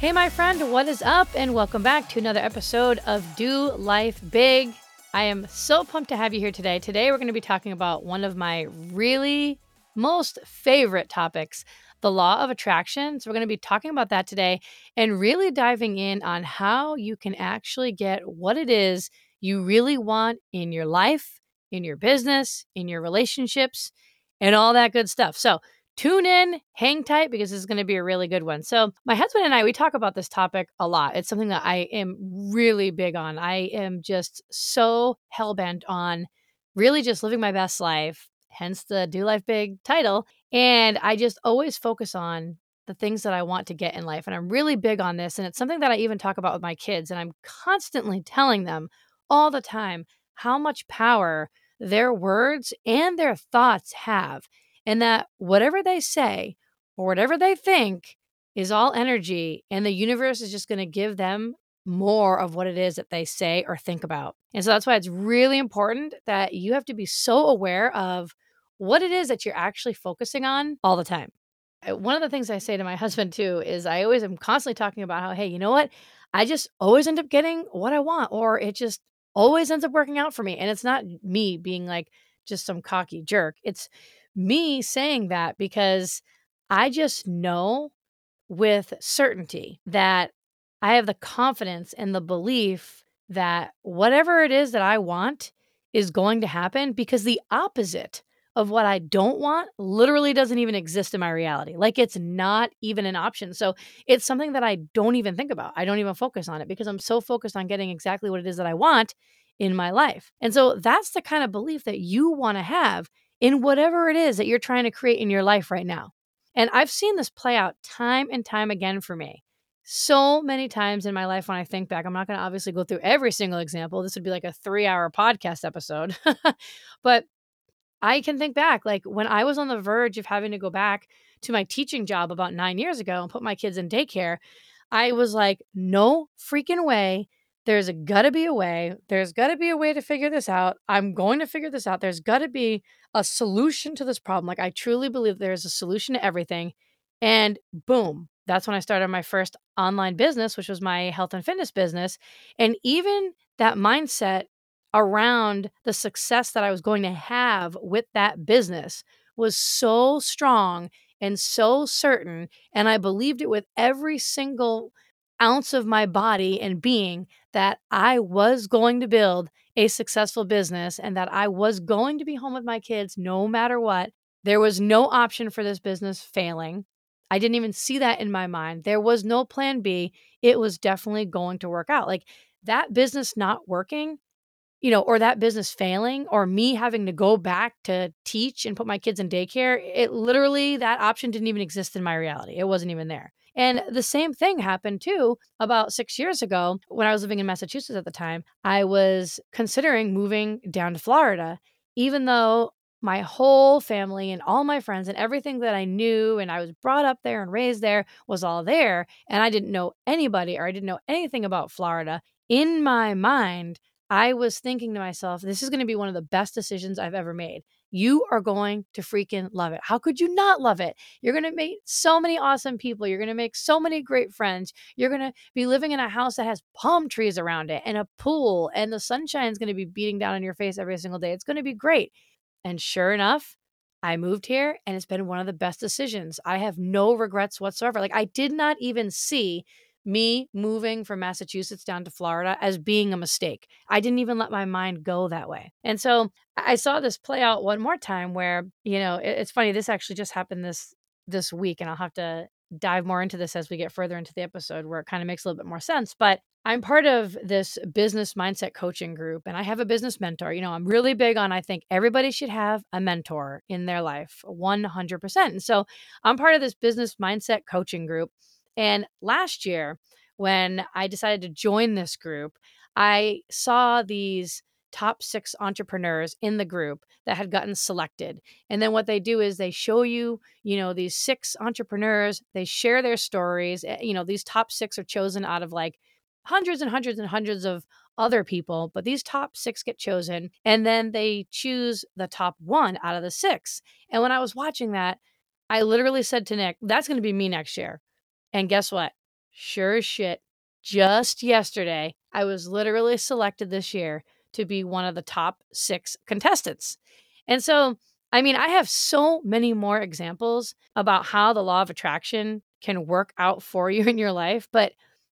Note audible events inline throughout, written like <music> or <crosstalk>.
Hey, my friend, what is up? And welcome back to another episode of Do Life Big. I am so pumped to have you here today. Today, we're going to be talking about one of my really most favorite topics the law of attraction. So, we're going to be talking about that today and really diving in on how you can actually get what it is you really want in your life, in your business, in your relationships, and all that good stuff. So, tune in, hang tight because this is going to be a really good one. So, my husband and I, we talk about this topic a lot. It's something that I am really big on. I am just so hell bent on really just living my best life, hence the Do Life Big title. And I just always focus on the things that I want to get in life. And I'm really big on this. And it's something that I even talk about with my kids. And I'm constantly telling them all the time how much power their words and their thoughts have. And that whatever they say or whatever they think is all energy. And the universe is just going to give them more of what it is that they say or think about. And so that's why it's really important that you have to be so aware of what it is that you're actually focusing on all the time. One of the things I say to my <laughs> husband too is I always am constantly talking about how, hey, you know what? I just always end up getting what I want, or it just always ends up working out for me. And it's not me being like just some cocky jerk. It's me saying that because I just know with certainty that I have the confidence and the belief that whatever it is that I want is going to happen because the opposite of what I don't want literally doesn't even exist in my reality. Like it's not even an option. So it's something that I don't even think about. I don't even focus on it because I'm so focused on getting exactly what it is that I want in my life. And so that's the kind of belief that you want to have in whatever it is that you're trying to create in your life right now. And I've seen this play out time and time again for me. So many times in my life when I think back, I'm not going to obviously go through every single example. This would be like a three hour podcast episode. <laughs> but I can think back, like when I was on the verge of having to go back to my teaching job about nine years ago and put my kids in daycare, I was like, no freaking way. There's got to be a way. There's got to be a way to figure this out. I'm going to figure this out. There's got to be a solution to this problem. Like, I truly believe there's a solution to everything. And boom, that's when I started my first online business, which was my health and fitness business. And even that mindset around the success that I was going to have with that business was so strong and so certain. And I believed it with every single ounce of my body and being that I was going to build a successful business and that I was going to be home with my kids no matter what. There was no option for this business failing. I didn't even see that in my mind. There was no plan B. It was definitely going to work out. Like that business not working you know, or that business failing, or me having to go back to teach and put my kids in daycare, it literally, that option didn't even exist in my reality. It wasn't even there. And the same thing happened too about six years ago when I was living in Massachusetts at the time. I was considering moving down to Florida, even though my whole family and all my friends and everything that I knew and I was brought up there and raised there was all there. And I didn't know anybody or I didn't know anything about Florida. In my mind, I was thinking to myself, this is going to be one of the best decisions I've ever made. You are going to freaking love it. How could you not love it? You're going to meet so many awesome people. You're going to make so many great friends. You're going to be living in a house that has palm trees around it and a pool, and the sunshine is going to be beating down on your face every single day. It's going to be great. And sure enough, I moved here and it's been one of the best decisions. I have no regrets whatsoever. Like, I did not even see me moving from Massachusetts down to Florida as being a mistake. I didn't even let my mind go that way. And so I saw this play out one more time where, you know, it's funny this actually just happened this this week and I'll have to dive more into this as we get further into the episode where it kind of makes a little bit more sense. But I'm part of this business mindset coaching group and I have a business mentor. You know, I'm really big on I think everybody should have a mentor in their life 100%. And so I'm part of this business mindset coaching group. And last year, when I decided to join this group, I saw these top six entrepreneurs in the group that had gotten selected. And then what they do is they show you, you know, these six entrepreneurs, they share their stories. Eh, you know, these top six are chosen out of like hundreds and hundreds and hundreds of other people, but these top six get chosen. And then they choose the top one out of the six. And when I was watching that, I literally said to Nick, that's going to be me next year. And guess what? Sure as shit, just yesterday, I was literally selected this year to be one of the top six contestants. And so, I mean, I have so many more examples about how the law of attraction can work out for <laughs> you in your life, but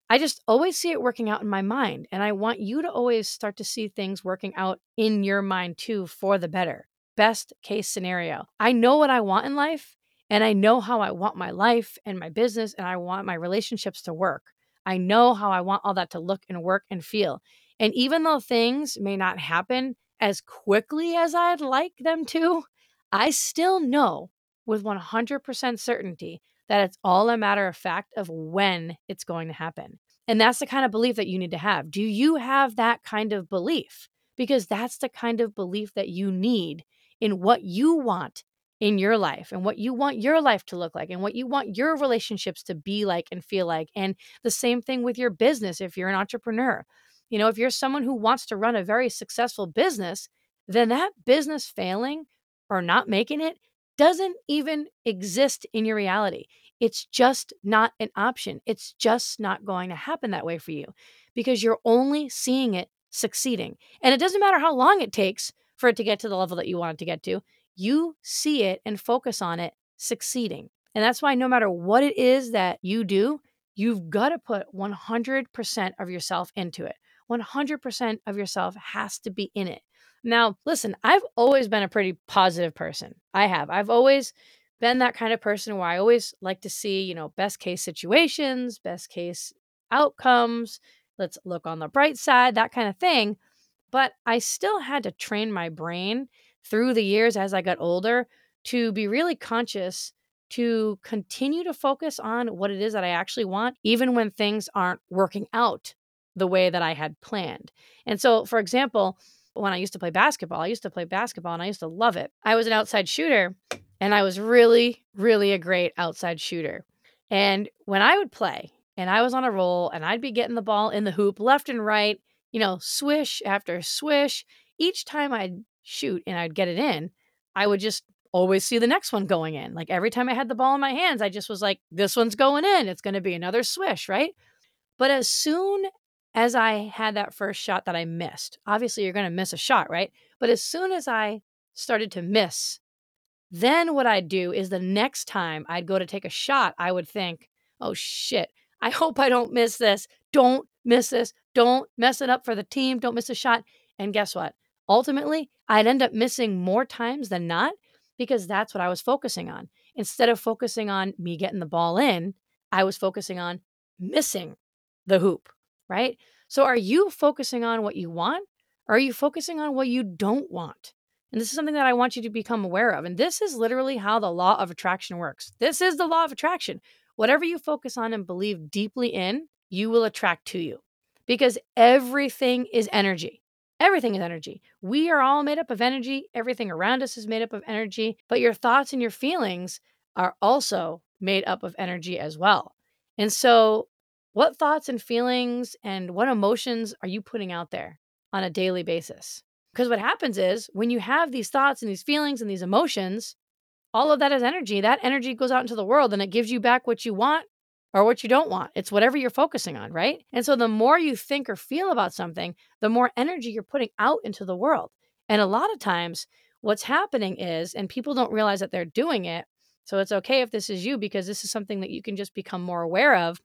I just always see it working out in my mind. And I want you to always start to see things working out in your mind too for the better. Best case scenario. I know what I want in life, and I know how I want my life and my business, and I want my relationships to work. I know how I want all that to look and work and feel. And even though things may not happen as quickly as I'd like them to, I still know with 100% certainty that it's all a matter of fact of when it's going to happen. And that's the kind of belief that you need to have. Do you have that kind of belief? Because that's the kind of belief that you need in what you want in your life and what you want your life to look like and what you want your relationships to be like and feel like. And the same thing with your business if you're an entrepreneur. You know, if you're someone who wants to run a very successful business, then that business failing or not making it doesn't even exist in your reality. It's just not an option. It's just not going to happen that way for you because you're only seeing it succeeding. And it doesn't matter how long it takes for it to get to the level that you want it to get to, you see it and focus on it succeeding. And that's why no matter what it is that you do, you've got to put 100% of yourself into it. 100% of yourself has to be in it. Now, listen, I've always been a pretty positive person. I have. I've always been that kind of person where I always like to see, you know, best case situations, best case outcomes. Let's look on the bright side, that kind of thing. But I still had to train my brain through the years as I got older to be really conscious to continue to focus on what it is that I actually want, even when things aren't working out the way that I had planned. And so, for example, when I used to play basketball, I used to play basketball and I used to love it. I was an outside shooter and I was really, really a great outside shooter. And when I would play and I was on a roll and I'd be getting the ball in the hoop left and right, you know, swish after swish, each time I'd shoot and I'd get it in, I would just always see the next one going in. Like every time I had the ball in my hands, I just was like, this one's going in. It's going to be another swish, right? But as soon as I had that first shot that I missed, obviously you're going to miss a shot, right? But as soon as I started to miss, then what I'd do is the next time I'd go to take a shot, I would think, oh shit, I <laughs> hope I don't miss this. Don't miss this. Don't mess it up for the team. Don't miss a shot. And guess what? Ultimately, I'd end up missing more times than not because that's what I was focusing on. Instead of focusing on me getting the ball in, I was focusing on missing the hoop right? So are you focusing on what you want or are you focusing on what you don't want? And this is something that I want you to become aware of. And this is literally how the law of attraction works. This is the law of attraction. Whatever you focus on and believe deeply in, you will attract to you because everything is energy. Everything is energy. We are all made up of energy. Everything around us is made up of energy, but your thoughts and your feelings are also made up of energy as well. And so what thoughts and feelings and what emotions are you putting out there on a daily basis? Because what happens is when you have these thoughts and these feelings and these emotions, all of that is energy. That energy goes out into the world and it gives you back what you want or what you don't want. It's whatever you're focusing on, right? And so the more you think or feel about something, the more energy you're putting out into the world. And a lot of times what's happening is, and people don't realize that they're doing it. So it's okay if this is you because this is something that you can just become more aware of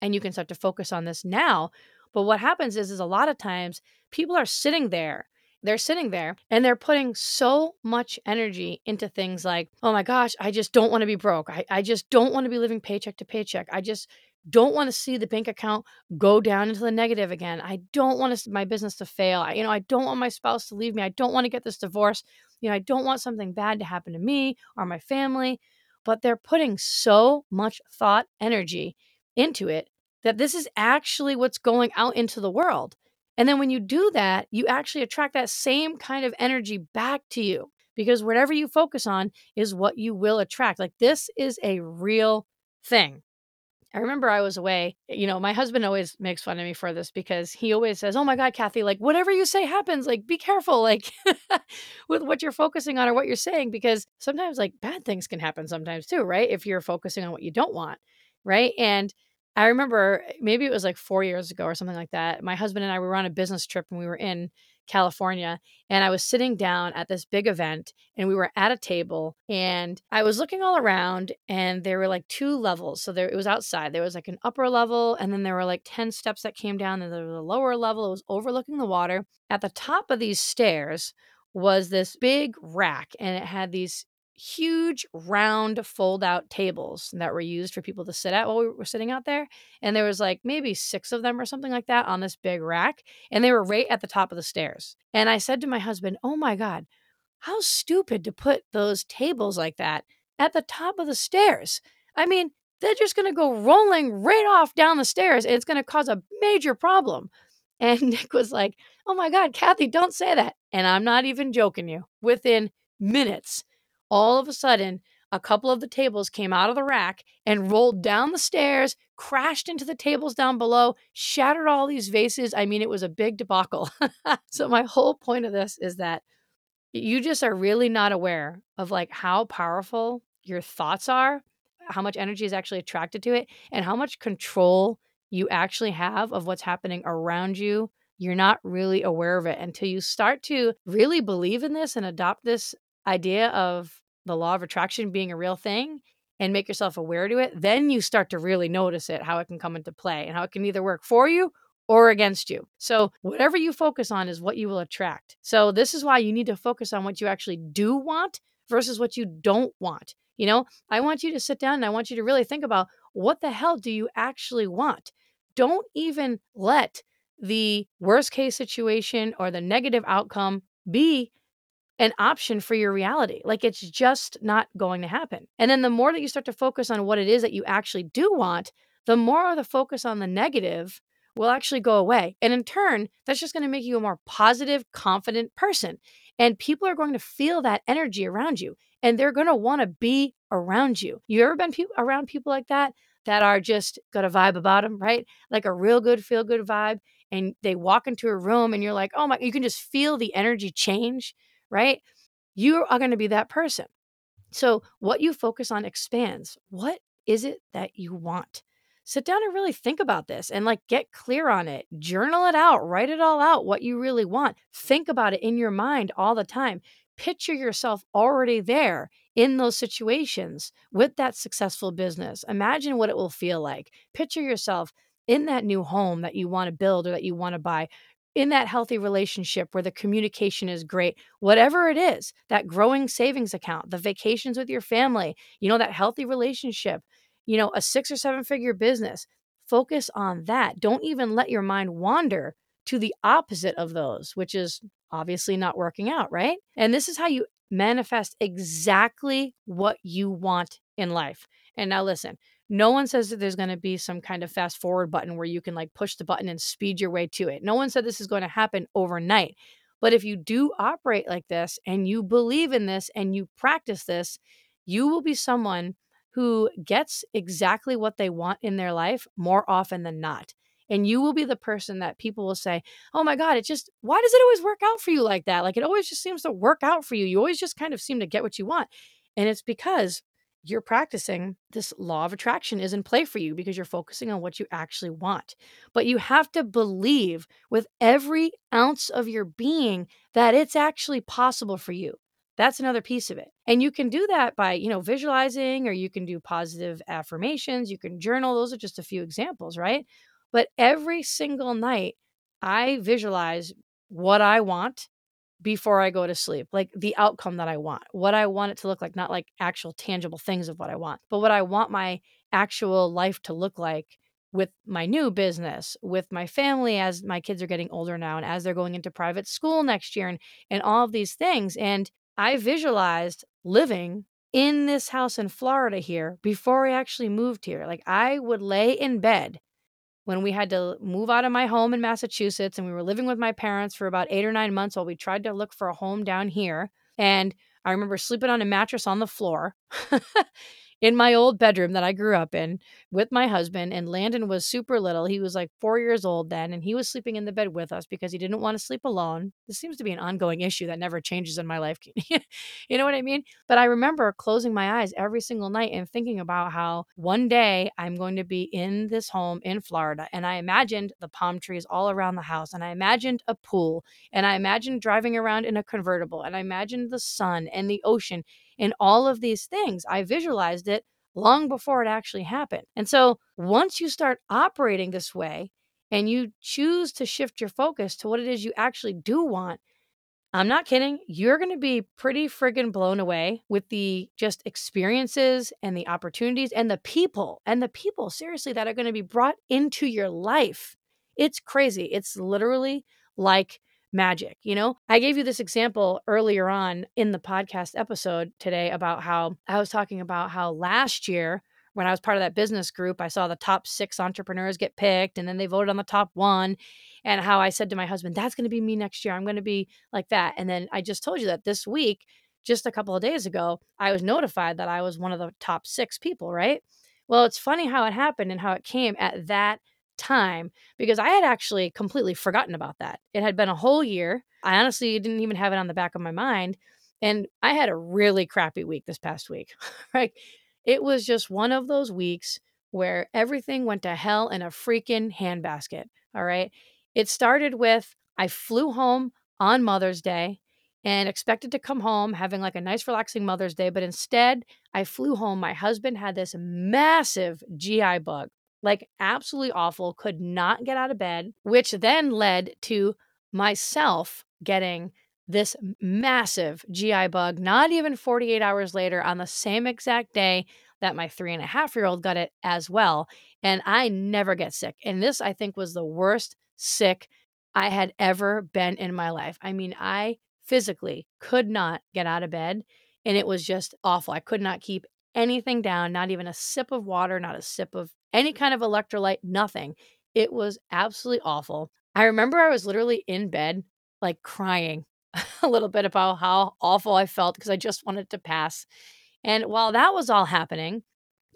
and you can start to focus on this now. But what happens is is a lot of times people are sitting there they're sitting there and they're putting so much energy into things like, oh my gosh, I just don't want to be broke. I, I just don't want to be living paycheck to paycheck. I just don't want to see the bank account go down into the negative again. I don't want to, my business to fail. I, you know, I don't want my spouse to leave me. I don't want to get this divorce. You know, I don't want something bad to happen to me or my family. But they're putting so much thought, energy into it that this is actually what's going out into the world. And then when you do that, you actually attract that same kind of energy back to you because whatever you focus on is what you will attract. Like this is a real thing. I remember I was away. You know, my husband always makes fun of me for this because he always says, Oh my God, Kathi, like whatever you say happens. Like be careful, like <laughs> with what you're focusing on or what you're saying, because sometimes like bad things can happen sometimes too, right? If you're focusing on what you don't want, right? And I remember eh, maybe it was like four years ago or something like that. My husband and I we were on a business trip and we were in California. And I was sitting down at this big event and we were at a table and I was looking all around and there were like two levels. So there it was outside. There was like an upper level and then there were like 10 steps that came down and there was a lower level. It was overlooking the water. At the top of these stairs was this big rack and it had these huge round fold out tables that were used for people to sit at while we were sitting out there and there was like maybe 6 of them or something like that on this big rack and they were right at the top of the stairs. And i said to my husband oh my god how stupid to put those tables like that at the top of the stairs. I mean they're just going to go rolling right off down the stairs and it's going to cause a major problem. <laughs> And nick was like oh my god kathi don't say that. And i'm not even joking you. Within minutes all of a sudden, a couple of the tables came out of the rack and rolled down the stairs, crashed into the tables down below, shattered all these vases. I mean, it was a big debacle. <laughs> so, my whole point of this is that you just are really not aware of like how powerful your thoughts are, how much energy is actually attracted to it, and how much control you actually have of what's happening around you. You're not really aware of it until you start to really believe in this and adopt this idea of the law of attraction being a real thing and make yourself aware to it, then you start to really notice it, how it can come into play and how it can either work for you or against you. So, whatever you focus on is what you will attract. So, this is why you need to focus on what you actually do want versus what you don't want. You know, I want you to sit down and I want you to really think about what the hell do you actually want? Don't even let the worst case situation or the negative outcome be an option for your reality. Like it's just not going to happen. And then the more that you start to focus on what it is that you actually do want, the more the focus on the negative will actually go away. And in turn, that's just going to make you a more positive, confident person. And people are going to feel that energy around you and they're going to want to be around you. You ever been pe- around people like that that are just got a vibe about them, right? Like a real good feel good vibe and they walk into a room and you're like, "Oh my, you can just feel the energy change." Right? You are going to be that person. So, what you focus on expands. What is it that you want? Sit down and really think about this and like get clear on it. Journal it out, write it all out what you really want. Think about it in your mind all the time. Picture yourself already there in those situations with that successful business. Imagine what it will feel like. Picture yourself in that new home that you want to build or that you want to buy in that healthy relationship where the communication is great, whatever it is, that growing savings account, the vacations with your family, you know, that healthy relationship, you know, a six or seven figure business, focus on that. Don't even let your mind wander to the opposite of those, which is obviously not working out, right? And this is how you manifest exactly what you want in life. And now listen, no one says that there's going to be some kind of fast forward button where you can like push the button and speed your way to it. No one said this is going to happen overnight. But if you do operate like this and you believe in this and you practice this, you will be someone who gets exactly what they want in their life more often than not. And you will be the person that people will say, Oh my God, it just, why does it always work out for you like that? Like it always just seems to work out for you. You always just kind of seem to get what you want. And it's because you're practicing this law of attraction is in play for you because you're focusing on what you actually want. But you have to believe with every ounce of your being that it's actually possible for you. That's another piece of it. And you can do that by, you know, visualizing or you can do positive affirmations, you can journal. Those are just a few examples, right? But every single night, I visualize what I want before I go to sleep, like the outcome that I want, what I want it to look like, not like actual tangible things of what I want, but what I want my actual life to look like with my new business, with my family as my kids are getting older now and as they're going into private school next year and and all of these things. And I visualized living in this house in Florida here before I actually moved here. Like I would lay in bed when we had to move out of my home in Massachusetts and we were living with my parents for about eight or nine months while we tried to look for a home down here. And I remember sleeping on a mattress on the floor <laughs> in my old bedroom that I grew up in with my husband. And Landon was super little. He was like four years old then, and he was sleeping in the bed with us because he didn't want to sleep alone. This seems to be an ongoing issue that never changes in my life. <laughs> you know what I mean? But I remember closing my eyes every single night and thinking about how one day I'm going to be in this home in Florida. And I imagined the palm trees all around the house, and I imagined a pool, and I imagined driving around in a convertible, and I imagined the sun and the ocean and all of these things. I visualized it long before it actually happened. And so once you start operating this way and you choose to shift your focus to what it is you actually do want, I'm not kidding. You're going to be pretty friggin' blown away with the just experiences and the opportunities and the people and the people, seriously, that are going to be brought into your life. It's crazy. It's literally like magic. You know, I gave you this example earlier on in the podcast episode today about how I was talking about how last year, when I was part of that business group, I saw the top six entrepreneurs get picked and then they voted on the top one. And how I said to my husband, that's going to be me next year. I'm going to be like that. And then I just told you that this week, just a couple of days ago, I was notified that I was one of the top six people, right? Well, it's funny how it happened and how it came at that time because I had actually completely forgotten about that. It had been a whole year. I honestly didn't even have it on the back of my mind. And I had a really crappy week this past week. <laughs> right? It was just one of those weeks where everything went to hell in a freaking handbasket. All right. It started with I flew home on Mother's Day and expected to come home having like a nice relaxing Mother's Day, but instead I flew home. My husband had this massive GI bug like absolutely awful, could not get out of bed, which then led to myself getting this massive GI bug, not even 48 hours later, on the same exact day that my three and a half year old got it as well. And I never get sick. And this, I think, was the worst sick I had ever been in my life. I mean, I physically could not get out of bed. And it was just awful. I could not keep anything down, not even a sip of water, not a sip of any kind of electrolyte, nothing. It was absolutely awful. I remember I was literally in bed, like crying <laughs> a little bit about how awful I felt because I just wanted to pass. And while that was all happening,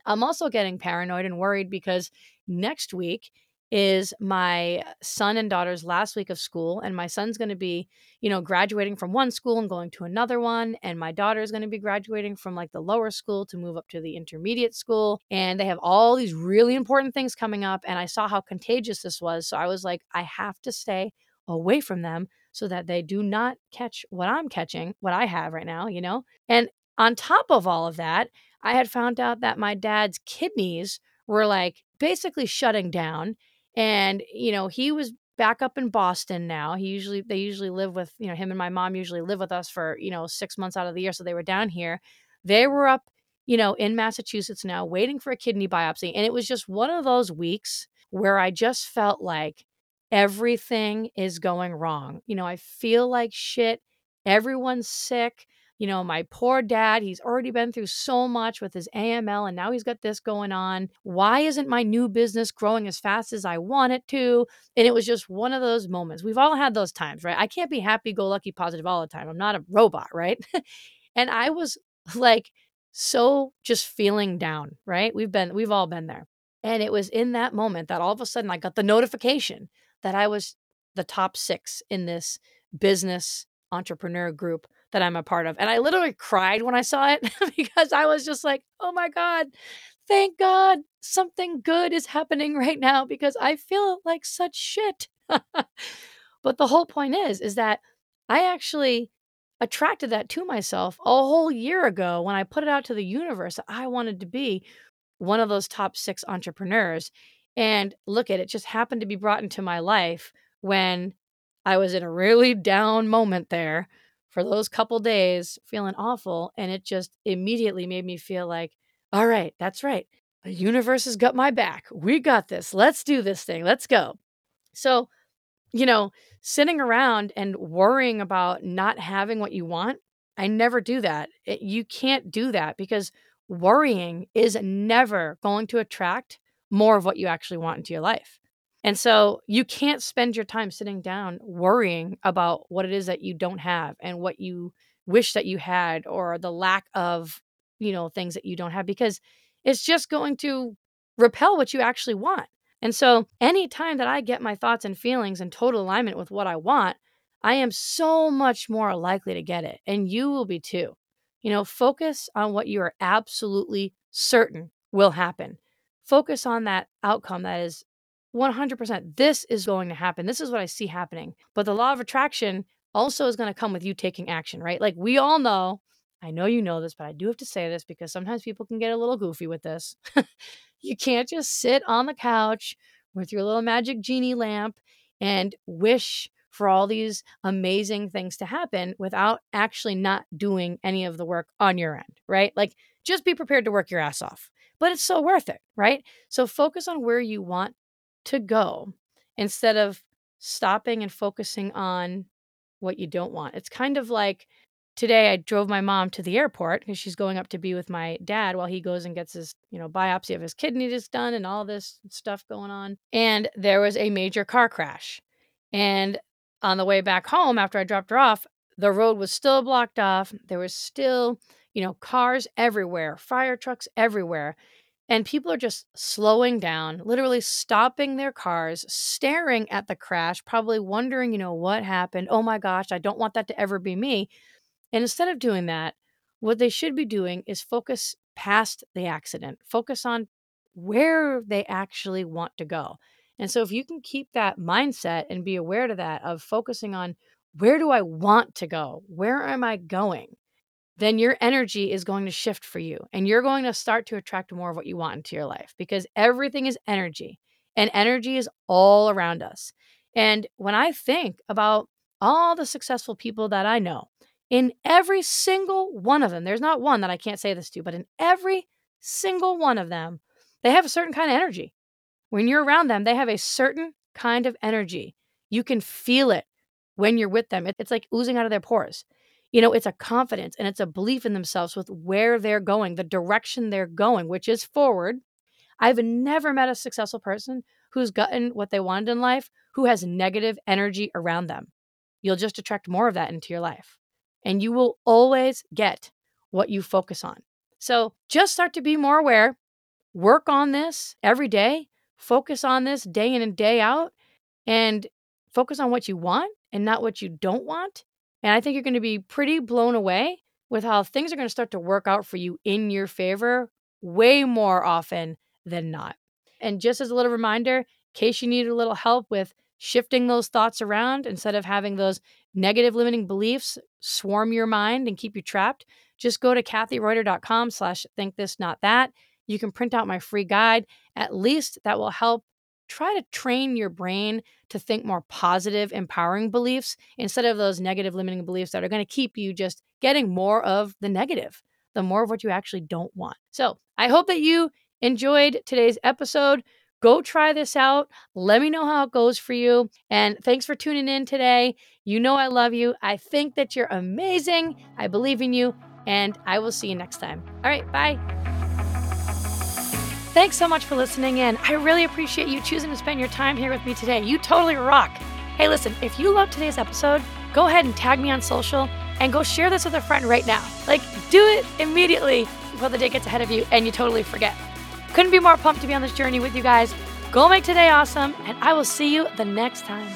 I'm also getting paranoid and worried because next week is my son and daughter's last week of school and my son's going to be you know graduating from one school and going to another one and my daughter is going to be graduating from like the lower school to move up to the intermediate school and they have all these really important things coming up and i saw how contagious this was so i was like i have to stay away from them so that they do not catch what i'm catching what i have right now you know? And on top of all of that i had found out that my dad's kidneys were like basically shutting down and you know he was back up in boston now he usually they usually live with you know him and my mom usually live with us for you know six months out of the year so they were down here. They were up you know in massachusetts now waiting for a kidney biopsy and it was just one of those weeks where i just felt like everything is going wrong. You know i feel like shit everyone's sick you know, my poor dad, he's already been through so much with his AML and now he's got this going on. Why isn't my new business growing as fast as I want it to? And it was just one of those moments. We've all had those times, right? I can't be happy, go lucky, positive all the time. I'm not a robot, right? <laughs> and I was like so just feeling down, right? We've been, we've all been there. And it was in that moment that all of a sudden I got the notification that I was the top six in this business entrepreneur group that I'm a part of. And I literally cried when I saw it <laughs> because I was just like, oh my God, thank God something good is happening right now because I feel like such shit. <laughs> but the whole point is, is that I actually attracted that to myself a whole year ago when I put it out to the universe. that I wanted to be one of those top six entrepreneurs. And look at it, just happened to be brought into my life when I was in a really down moment there for those couple days, feeling awful. And it just immediately made me feel like, all right, that's right. The universe has got my back. We got this. Let's do this thing. Let's go. So, you know, sitting around and worrying about not having what you want, I never do that. It, you can't do that because worrying is never going to attract more of what you actually want into your life. And so you can't spend your time sitting down worrying about what it is that you don't have and what you wish that you had or the lack of, you know, things that you don't have because it's just going to repel what you actually want. And so anytime that I get my thoughts and feelings in total alignment with what I want, I am so much more likely to get it. And you will be too. You know, focus on what you are absolutely certain will happen. Focus on that outcome that is 100%. This is going to happen. This is what I see happening. But the law of attraction also is going to come with you taking action, right? Like we all know, I know you know this, but I do have to say this because sometimes people can get a little goofy with this. <laughs> you can't just sit on the couch with your little magic genie lamp and wish for all these amazing things to happen without actually not doing any of the work on your end, right? Like just be prepared to work your ass off, but it's so worth it, right? So focus on where you want to go instead of stopping and focusing on what you don't want. It's kind of like today I drove my mom to the airport because she's going up to be with my dad while he goes and gets his, you know, biopsy of his kidneys done and all this stuff going on. And there was a major car crash. And on the way back home after I dropped her off, the road was still blocked off. There was still, you know, cars everywhere, fire trucks everywhere. And people are just slowing down, literally stopping their cars, staring at the crash, probably wondering, you know, what happened? Oh my gosh, I don't want that to ever be me. And instead of doing that, what they should be doing is focus past the accident, focus on where they actually want to go. And so if you can keep that mindset and be aware to that of focusing on where do I want to go? Where am I going? Then your energy is going to shift for you and you're going to start to attract more of what you want into your life because everything is energy and energy is all around us. And when I think about all the successful people that I know, in every single one of them, there's not one that I can't say this to, but in every single one of them, they have a certain kind of energy. When you're around them, they have a certain kind of energy. You can feel it when you're with them. It's like oozing out of their pores you know, it's a confidence and it's a belief in themselves with where they're going, the direction they're going, which is forward. I've never met a successful person who's gotten what they wanted in life who has negative energy around them. You'll just attract more of that into your life. And you will always get what you focus on. So just start to be more aware, work on this every day, focus on this day in and day out, and focus on what you want and not what you don't want. And I think you're going to be pretty blown away with how things are going to start to work out for you in your favor way more often than not. And just as a little reminder, in case you need a little help with shifting those thoughts around instead of having those negative limiting beliefs swarm your mind and keep you trapped, just go to kathireuter.com slash think this, not that. You can print out my free guide. At least that will help try to train your brain to think more positive, empowering beliefs instead of those negative, limiting beliefs that are going to keep you just getting more of the negative, the more of what you actually don't want. So I hope that you enjoyed today's episode. Go try this out. Let me know how it goes for you. And thanks for tuning in today. You know I love you. I think that you're amazing. I believe in you. And I will see you next time. All right, bye. Thanks so much for listening in. I really appreciate you choosing to spend your time here with me today. You totally rock. Hey, listen, if you love today's episode, go ahead and tag me on social and go share this with a friend right now. Like, do it immediately before the day gets ahead of you and you totally forget. Couldn't be more pumped to be on this journey with you guys. Go make today awesome, and I will see you the next time.